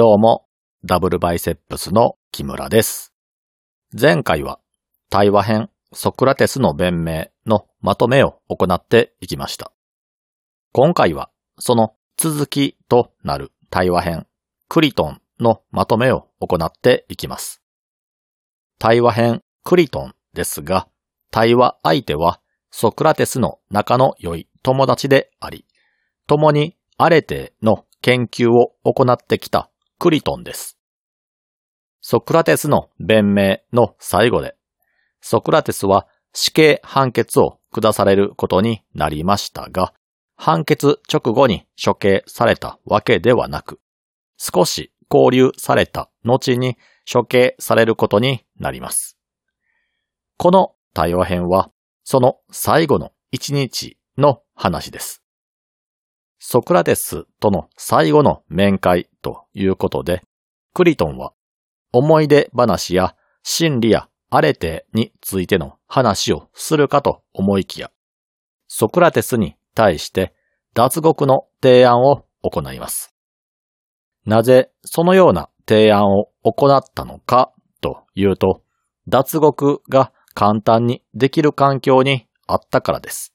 どうも、ダブルバイセップスの木村です。前回は対話編ソクラテスの弁明のまとめを行っていきました。今回はその続きとなる対話編クリトンのまとめを行っていきます。対話編クリトンですが、対話相手はソクラテスの仲の良い友達であり、共にアレテの研究を行ってきたクリトンです。ソクラテスの弁明の最後で、ソクラテスは死刑判決を下されることになりましたが、判決直後に処刑されたわけではなく、少し交流された後に処刑されることになります。この対話編は、その最後の一日の話です。ソクラテスとの最後の面会ということで、クリトンは思い出話や真理やアレテについての話をするかと思いきや、ソクラテスに対して脱獄の提案を行います。なぜそのような提案を行ったのかというと、脱獄が簡単にできる環境にあったからです。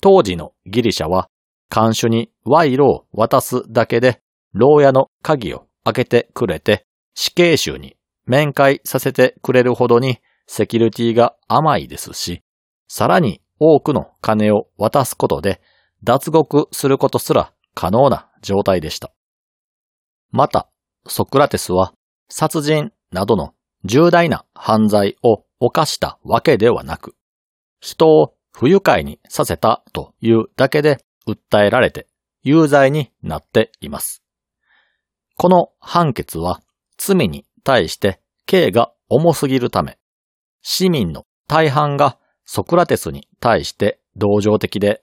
当時のギリシャは、看守に賄賂を渡すだけで、牢屋の鍵を開けてくれて、死刑囚に面会させてくれるほどにセキュリティが甘いですし、さらに多くの金を渡すことで脱獄することすら可能な状態でした。また、ソクラテスは殺人などの重大な犯罪を犯したわけではなく、人を不愉快にさせたというだけで訴えられて有罪になっています。この判決は罪に対して刑が重すぎるため、市民の大半がソクラテスに対して同情的で、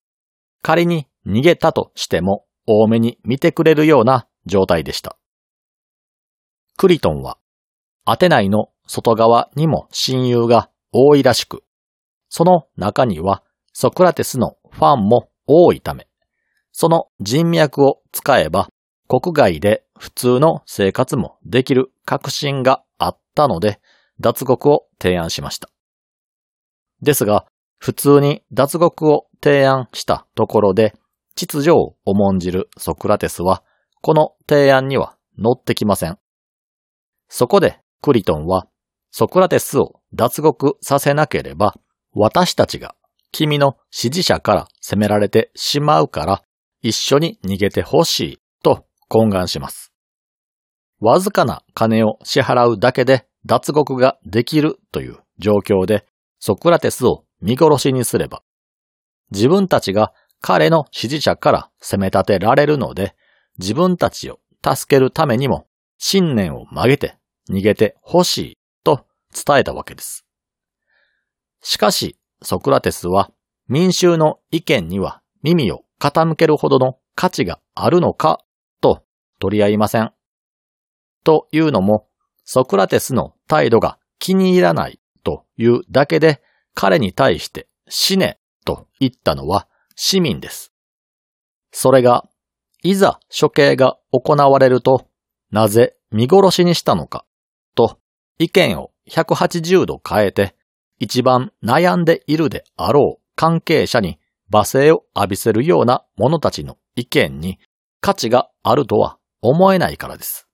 仮に逃げたとしても多めに見てくれるような状態でした。クリトンは、アテナイの外側にも親友が多いらしく、その中にはソクラテスのファンも多いため、その人脈を使えば国外で普通の生活もできる確信があったので、脱獄を提案しました。ですが、普通に脱獄を提案したところで、秩序を重んじるソクラテスは、この提案には乗ってきません。そこでクリトンは、ソクラテスを脱獄させなければ、私たちが君の支持者から責められてしまうから、一緒に逃げてほしいと懇願します。わずかな金を支払うだけで脱獄ができるという状況でソクラテスを見殺しにすれば、自分たちが彼の支持者から責め立てられるので、自分たちを助けるためにも信念を曲げて逃げてほしいと伝えたわけです。しかし、ソクラテスは民衆の意見には耳を傾けるほどの価値があるのかと取り合いません。というのも、ソクラテスの態度が気に入らないというだけで彼に対して死ねと言ったのは市民です。それが、いざ処刑が行われると、なぜ見殺しにしたのかと意見を180度変えて一番悩んでいるであろう関係者に罵声を浴びせるような者たちの意見に価値があるとは思えないからです。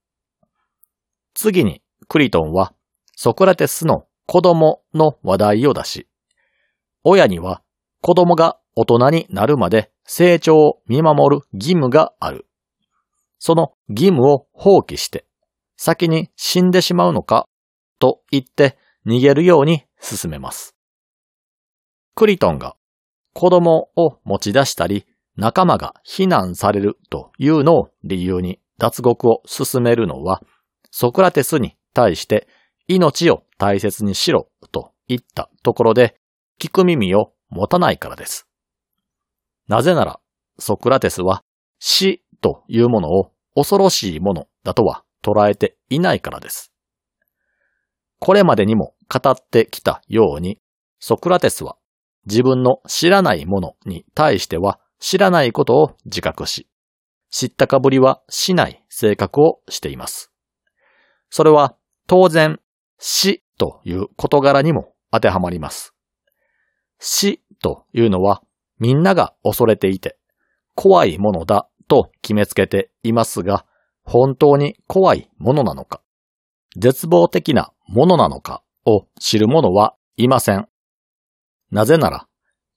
次にクリトンはソクラテスの子供の話題を出し、親には子供が大人になるまで成長を見守る義務がある。その義務を放棄して先に死んでしまうのかと言って逃げるように進めます。クリトンが子供を持ち出したり仲間が非難されるというのを理由に脱獄を進めるのはソクラテスに対して命を大切にしろと言ったところで聞く耳を持たないからです。なぜならソクラテスは死というものを恐ろしいものだとは捉えていないからです。これまでにも語ってきたように、ソクラテスは自分の知らないものに対しては知らないことを自覚し、知ったかぶりはしない性格をしています。それは当然死という事柄にも当てはまります。死というのはみんなが恐れていて怖いものだと決めつけていますが、本当に怖いものなのか、絶望的なものなのかを知る者はいません。なぜなら、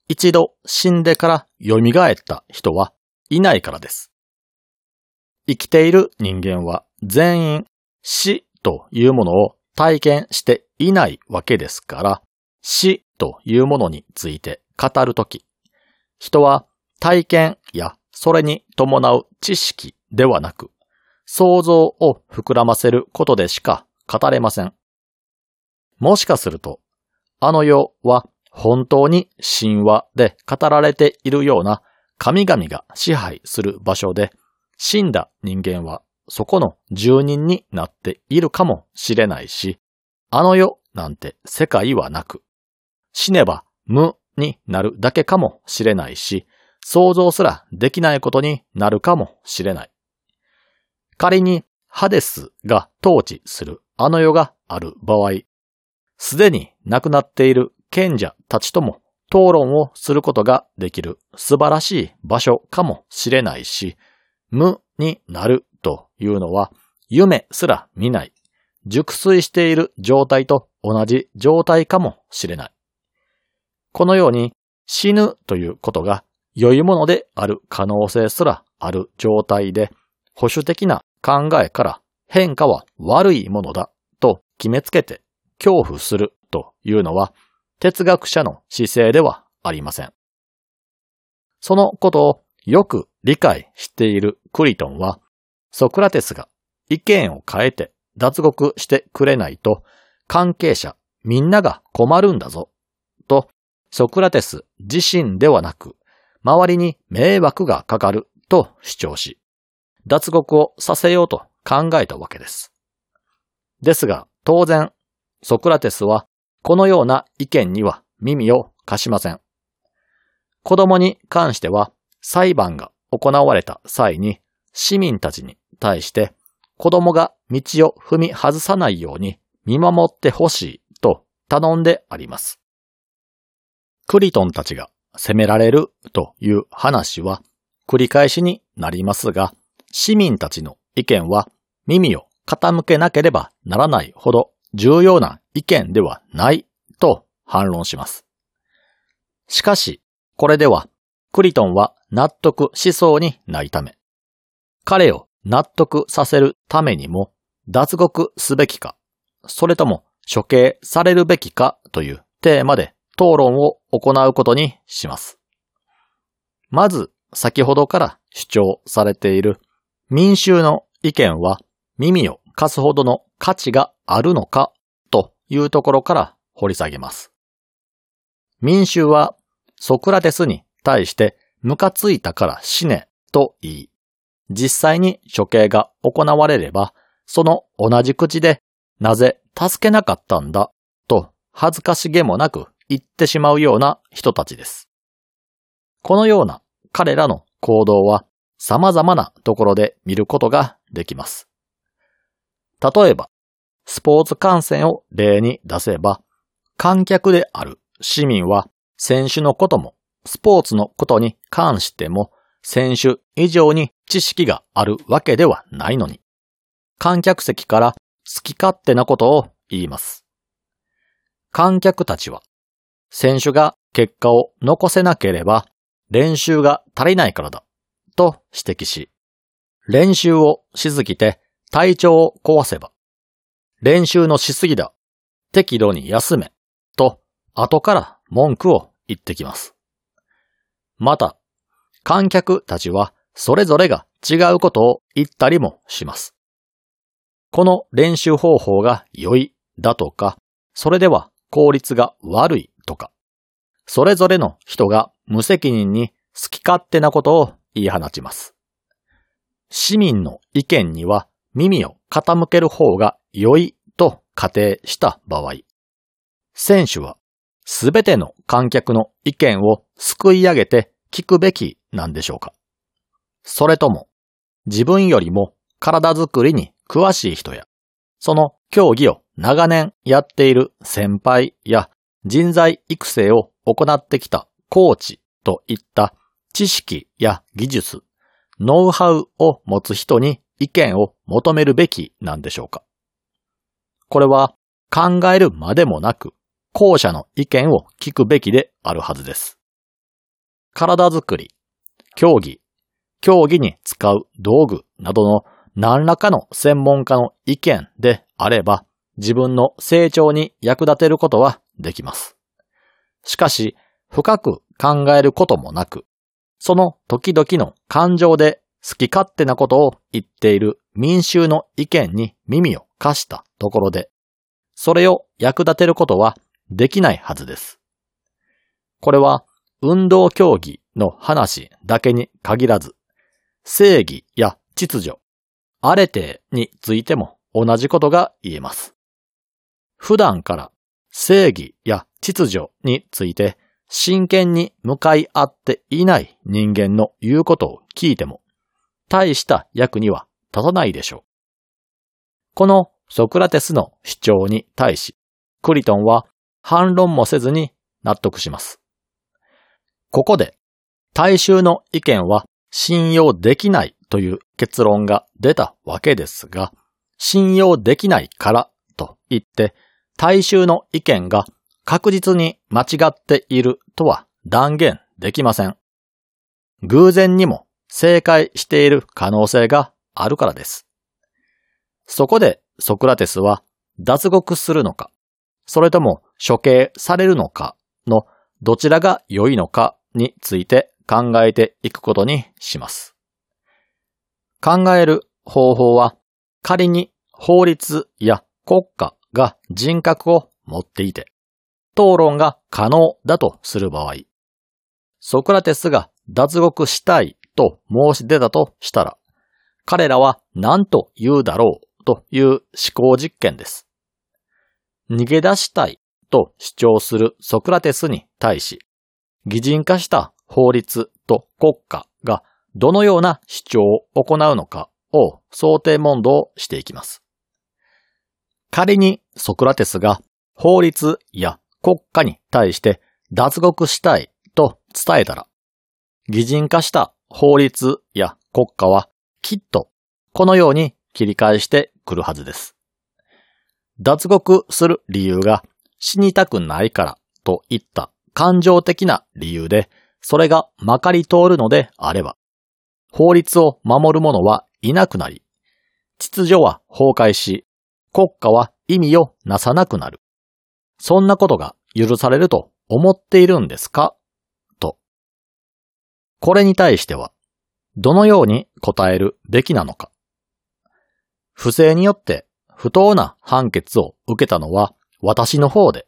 一度死んでから蘇った人はいないからです。生きている人間は全員死というものを体験していないわけですから、死というものについて語るとき、人は体験やそれに伴う知識ではなく、想像を膨らませることでしか語れません。もしかすると、あの世は本当に神話で語られているような神々が支配する場所で、死んだ人間はそこの住人になっているかもしれないし、あの世なんて世界はなく、死ねば無になるだけかもしれないし、想像すらできないことになるかもしれない。仮にハデスが統治するあの世がある場合、すでに亡くなっている賢者たちとも討論をすることができる素晴らしい場所かもしれないし、無になるというのは夢すら見ない、熟睡している状態と同じ状態かもしれない。このように死ぬということが良いものである可能性すらある状態で、保守的な考えから変化は悪いものだと決めつけて恐怖するというのは哲学者の姿勢ではありません。そのことをよく理解しているクリトンは、ソクラテスが意見を変えて脱獄してくれないと関係者みんなが困るんだぞ、とソクラテス自身ではなく周りに迷惑がかかると主張し、脱獄をさせようと考えたわけです。ですが当然ソクラテスはこのような意見には耳を貸しません。子供に関しては裁判が行われた際に市民たちに対して子供が道を踏み外さないように見守ってほしいと頼んであります。クリトンたちが責められるという話は繰り返しになりますが、市民たちの意見は耳を傾けなければならないほど重要な意見ではないと反論します。しかし、これでは、クリトンは納得しそうにないため、彼を納得させるためにも脱獄すべきか、それとも処刑されるべきかというテーマで討論を行うことにします。まず、先ほどから主張されている民衆の意見は耳を貸すほどの価値があるのかというところから掘り下げます。民衆はソクラテスに対してムカついたから死ねと言い、実際に処刑が行われれば、その同じ口でなぜ助けなかったんだと恥ずかしげもなく言ってしまうような人たちです。このような彼らの行動は様々なところで見ることができます。例えば、スポーツ観戦を例に出せば、観客である市民は選手のことも、スポーツのことに関しても、選手以上に知識があるわけではないのに、観客席から好き勝手なことを言います。観客たちは、選手が結果を残せなければ練習が足りないからだ、と指摘し、練習をしすぎて体調を壊せば練習のしすぎだ。適度に休め。と、後から文句を言ってきます。また、観客たちはそれぞれが違うことを言ったりもします。この練習方法が良いだとか、それでは効率が悪いとか、それぞれの人が無責任に好き勝手なことを言い放ちます。市民の意見には耳を傾ける方が良いと仮定した場合、選手はすべての観客の意見を救い上げて聞くべきなんでしょうか。それとも、自分よりも体づくりに詳しい人や、その競技を長年やっている先輩や人材育成を行ってきたコーチといった知識や技術、ノウハウを持つ人に意見を求めるべきなんでしょうかこれは考えるまでもなく、後者の意見を聞くべきであるはずです。体づくり、競技、競技に使う道具などの何らかの専門家の意見であれば、自分の成長に役立てることはできます。しかし、深く考えることもなく、その時々の感情で好き勝手なことを言っている民衆の意見に耳を貸したところで、それを役立てることはできないはずです。これは運動競技の話だけに限らず、正義や秩序、アレテについても同じことが言えます。普段から正義や秩序について真剣に向かい合っていない人間の言うことを聞いても、大した役には立たないでしょう。このソクラテスの主張に対し、クリトンは反論もせずに納得します。ここで、大衆の意見は信用できないという結論が出たわけですが、信用できないからと言って、大衆の意見が確実に間違っているとは断言できません。偶然にも正解している可能性があるからです。そこでソクラテスは脱獄するのか、それとも処刑されるのかのどちらが良いのかについて考えていくことにします。考える方法は仮に法律や国家が人格を持っていて、討論が可能だとする場合、ソクラテスが脱獄したいと申し出たとしたら、彼らは何と言うだろうという思考実験です。逃げ出したいと主張するソクラテスに対し、擬人化した法律と国家がどのような主張を行うのかを想定問答していきます。仮にソクラテスが法律や国家に対して脱獄したいと伝えたら、擬人化した法律や国家はきっとこのように切り返してくるはずです。脱獄する理由が死にたくないからといった感情的な理由で、それがまかり通るのであれば、法律を守る者はいなくなり、秩序は崩壊し、国家は意味をなさなくなる。そんなことが許されると思っているんですか？これに対しては、どのように答えるべきなのか。不正によって不当な判決を受けたのは私の方で、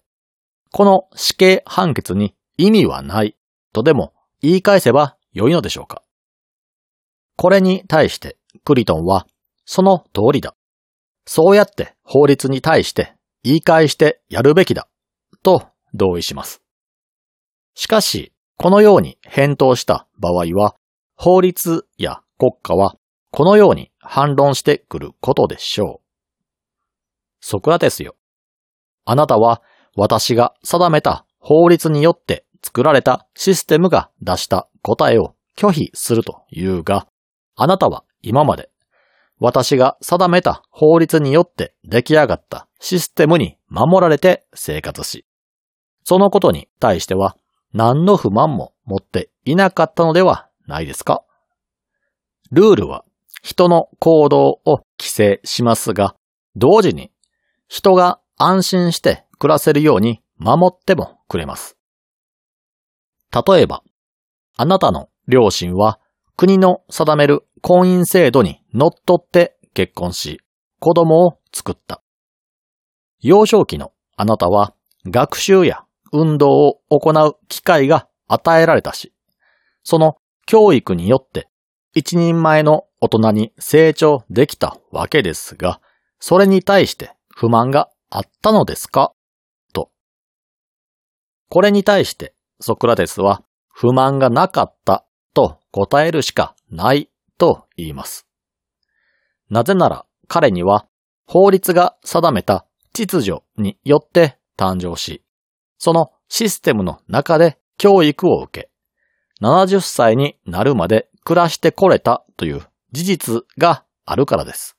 この死刑判決に意味はないとでも言い返せば良いのでしょうか。これに対してクリトンは、その通りだ。そうやって法律に対して言い返してやるべきだ。と同意します。しかし、このように返答した場合は、法律や国家はこのように反論してくることでしょう。ソクラテスよ。あなたは私が定めた法律によって作られたシステムが出した答えを拒否するというが、あなたは今まで私が定めた法律によって出来上がったシステムに守られて生活し、そのことに対しては何の不満も持っていなかったのではないですかルールは人の行動を規制しますが、同時に人が安心して暮らせるように守ってもくれます。例えば、あなたの両親は国の定める婚姻制度にのっって結婚し、子供を作った。幼少期のあなたは学習や運動を行う機会が与えられたし、その教育によって一人前の大人に成長できたわけですが、それに対して不満があったのですか？と。これに対してソクラテスは不満がなかったと答えるしかないと言います。なぜなら彼には法律が定めた秩序によって誕生し、そのシステムの中で教育を受け、70歳になるまで暮らしてこれたという事実があるからです。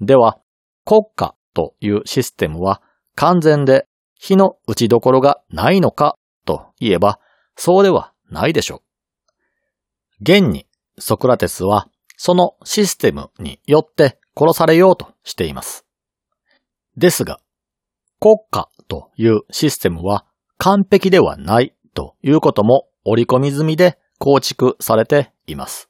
では、国家というシステムは完全で火の打ちどころがないのかといえば、そうではないでしょう。現にソクラテスはそのシステムによって殺されようとしています。ですが、国家というシステムは完璧ではないということも織り込み済みで構築されています。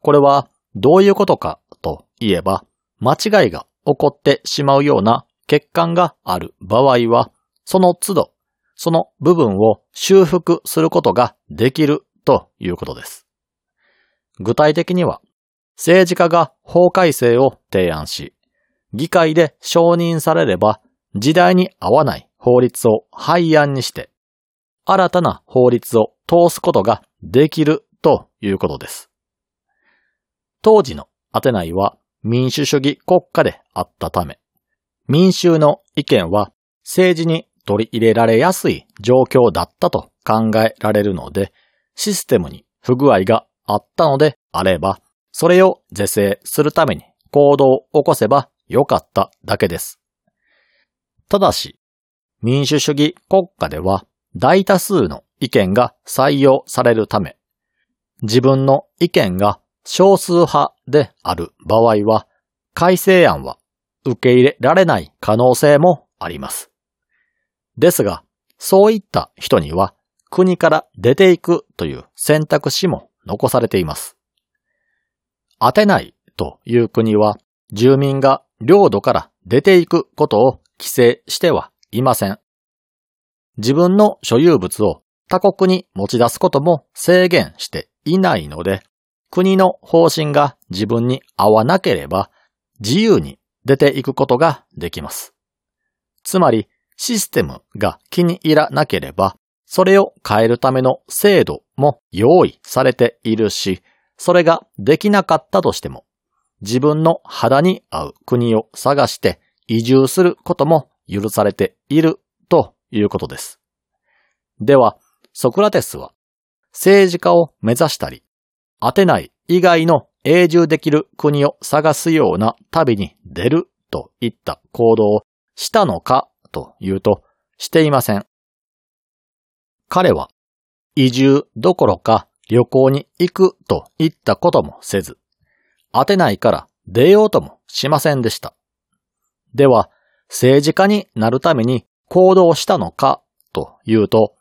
これはどういうことかといえば、間違いが起こってしまうような欠陥がある場合は、その都度、その部分を修復することができるということです。具体的には、政治家が法改正を提案し、議会で承認されれば、時代に合わない法律を廃案にして、新たな法律を通すことができるということです。当時のアテナイは民主主義国家であったため、民衆の意見は政治に取り入れられやすい状況だったと考えられるので、システムに不具合があったのであれば、それを是正するために行動を起こせばよかっただけです。ただし、民主主義国家では大多数の意見が採用されるため、自分の意見が少数派である場合は、改正案は受け入れられない可能性もあります。ですが、そういった人には国から出ていくという選択肢も残されています。当てないという国は住民が領土から出ていくことを規制してはいません。自分の所有物を他国に持ち出すことも制限していないので、国の方針が自分に合わなければ自由に出ていくことができます。つまり、システムが気に入らなければ、それを変えるための制度も用意されているし、それができなかったとしても、自分の肌に合う国を探して移住することも許されているということです。では、ソクラテスは政治家を目指したり、当てない以外の永住できる国を探すような旅に出るといった行動をしたのかというと、していません。彼は移住どころか旅行に行くといったこともせず、当てないから出ようともしませんでした。では、政治家になるために行動したのかというと、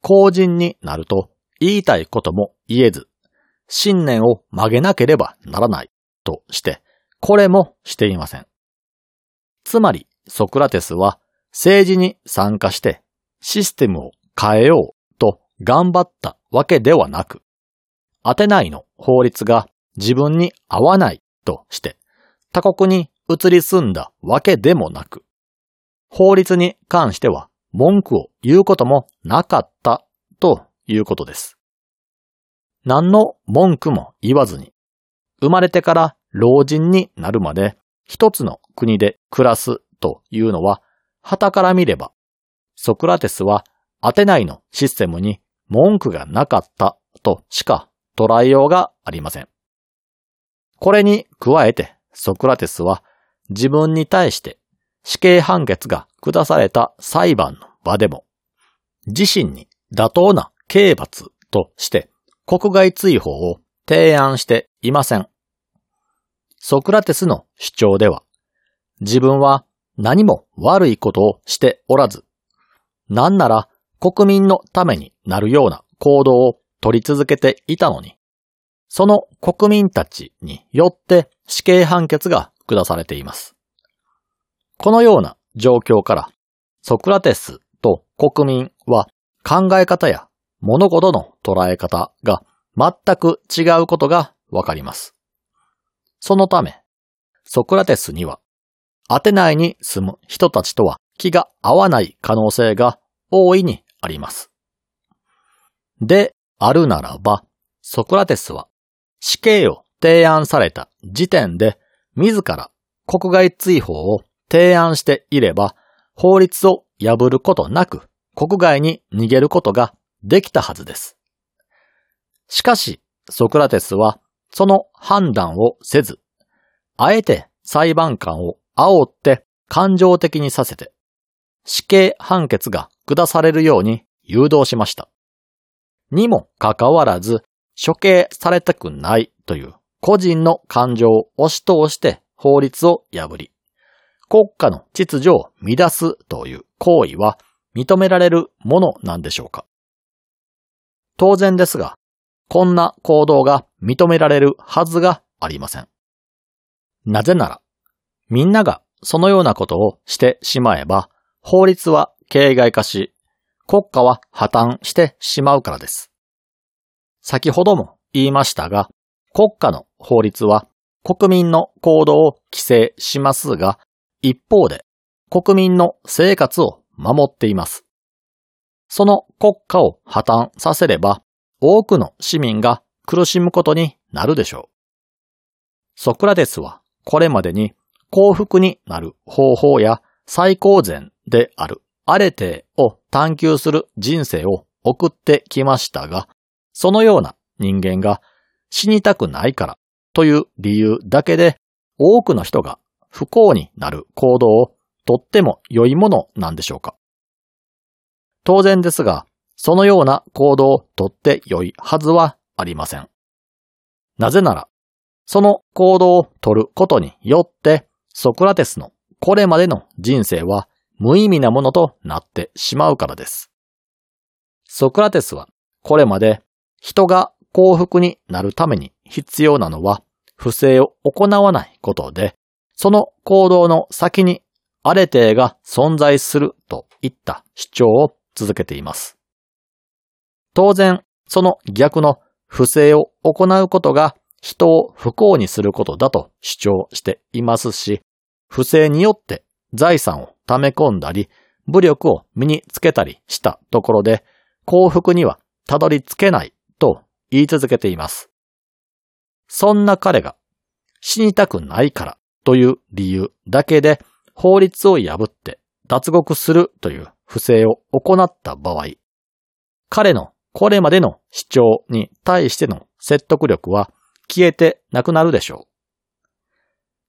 公人になると言いたいことも言えず、信念を曲げなければならないとして、これもしていません。つまり、ソクラテスは政治に参加してシステムを変えようと頑張ったわけではなく、アテナイの法律が自分に合わないとして他国に移り住んだわけでもなく、法律に関しては文句を言うこともなかったということです。何の文句も言わずに、生まれてから老人になるまで一つの国で暮らすというのは、旗から見れば、ソクラテスはアテナイのシステムに文句がなかったとしか捉えようがありません。これに加えてソクラテスは自分に対して死刑判決が下された裁判の場でも自身に妥当な刑罰として国外追放を提案していません。ソクラテスの主張では、自分は何も悪いことをしておらず、なんなら国民のためになるような行動を取り続けていたのに、その国民たちによって死刑判決が下されています。このような状況から、ソクラテスと国民は考え方や物事の捉え方が全く違うことがわかります。そのため、ソクラテスには、アテナイに住む人たちとは気が合わない可能性が大いにあります。で、あるならば、ソクラテスは死刑を提案された時点で自ら国外追放を提案していれば法律を破ることなく国外に逃げることができたはずです。しかし、ソクラテスはその判断をせず、あえて裁判官を煽って感情的にさせて、死刑判決が下されるように誘導しました。にもかかわらず、処刑されたくないという個人の感情を押し通して法律を破り、国家の秩序を乱すという行為は認められるものなんでしょうか当然ですが、こんな行動が認められるはずがありません。なぜなら、みんながそのようなことをしてしまえば、法律は形骸化し、国家は破綻してしまうからです。先ほども言いましたが、国家の法律は国民の行動を規制しますが、一方で国民の生活を守っています。その国家を破綻させれば、多くの市民が苦しむことになるでしょう。ソクラテスはこれまでに幸福になる方法や最高善であるアレテを探求する人生を送ってきましたが、そのような人間が死にたくないからという理由だけで多くの人が不幸になる行動をとっても良いものなんでしょうか当然ですが、そのような行動をとって良いはずはありません。なぜなら、その行動をとることによって、ソクラテスのこれまでの人生は無意味なものとなってしまうからです。ソクラテスはこれまで人が幸福になるために必要なのは不正を行わないことで、その行動の先にアレテーが存在するといった主張を続けています。当然、その逆の不正を行うことが人を不幸にすることだと主張していますし、不正によって財産を溜め込んだり、武力を身につけたりしたところで、幸福にはたどり着けないと言い続けています。そんな彼が死にたくないからという理由だけで法律を破って脱獄するという不正を行った場合、彼のこれまでの主張に対しての説得力は消えてなくなるでしょう。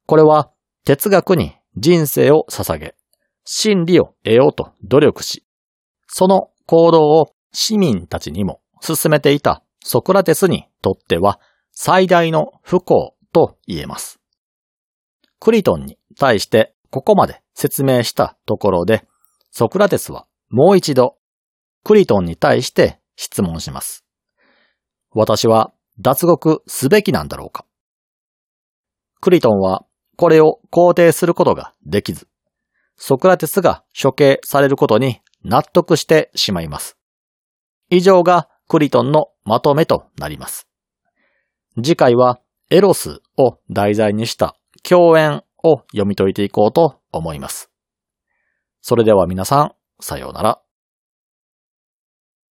これは哲学に人生を捧げ、真理を得ようと努力し、その行動を市民たちにも進めていたソクラテスにとっては最大の不幸と言えます。クリトンに対してここまで説明したところで、ソクラテスはもう一度クリトンに対して質問します。私は脱獄すべきなんだろうかクリトンはこれを肯定することができず、ソクラテスが処刑されることに納得してしまいます。以上がクリトンのまとめとなります。次回はエロスを題材にした共演を読み解いていこうと思います。それでは皆さん、さようなら。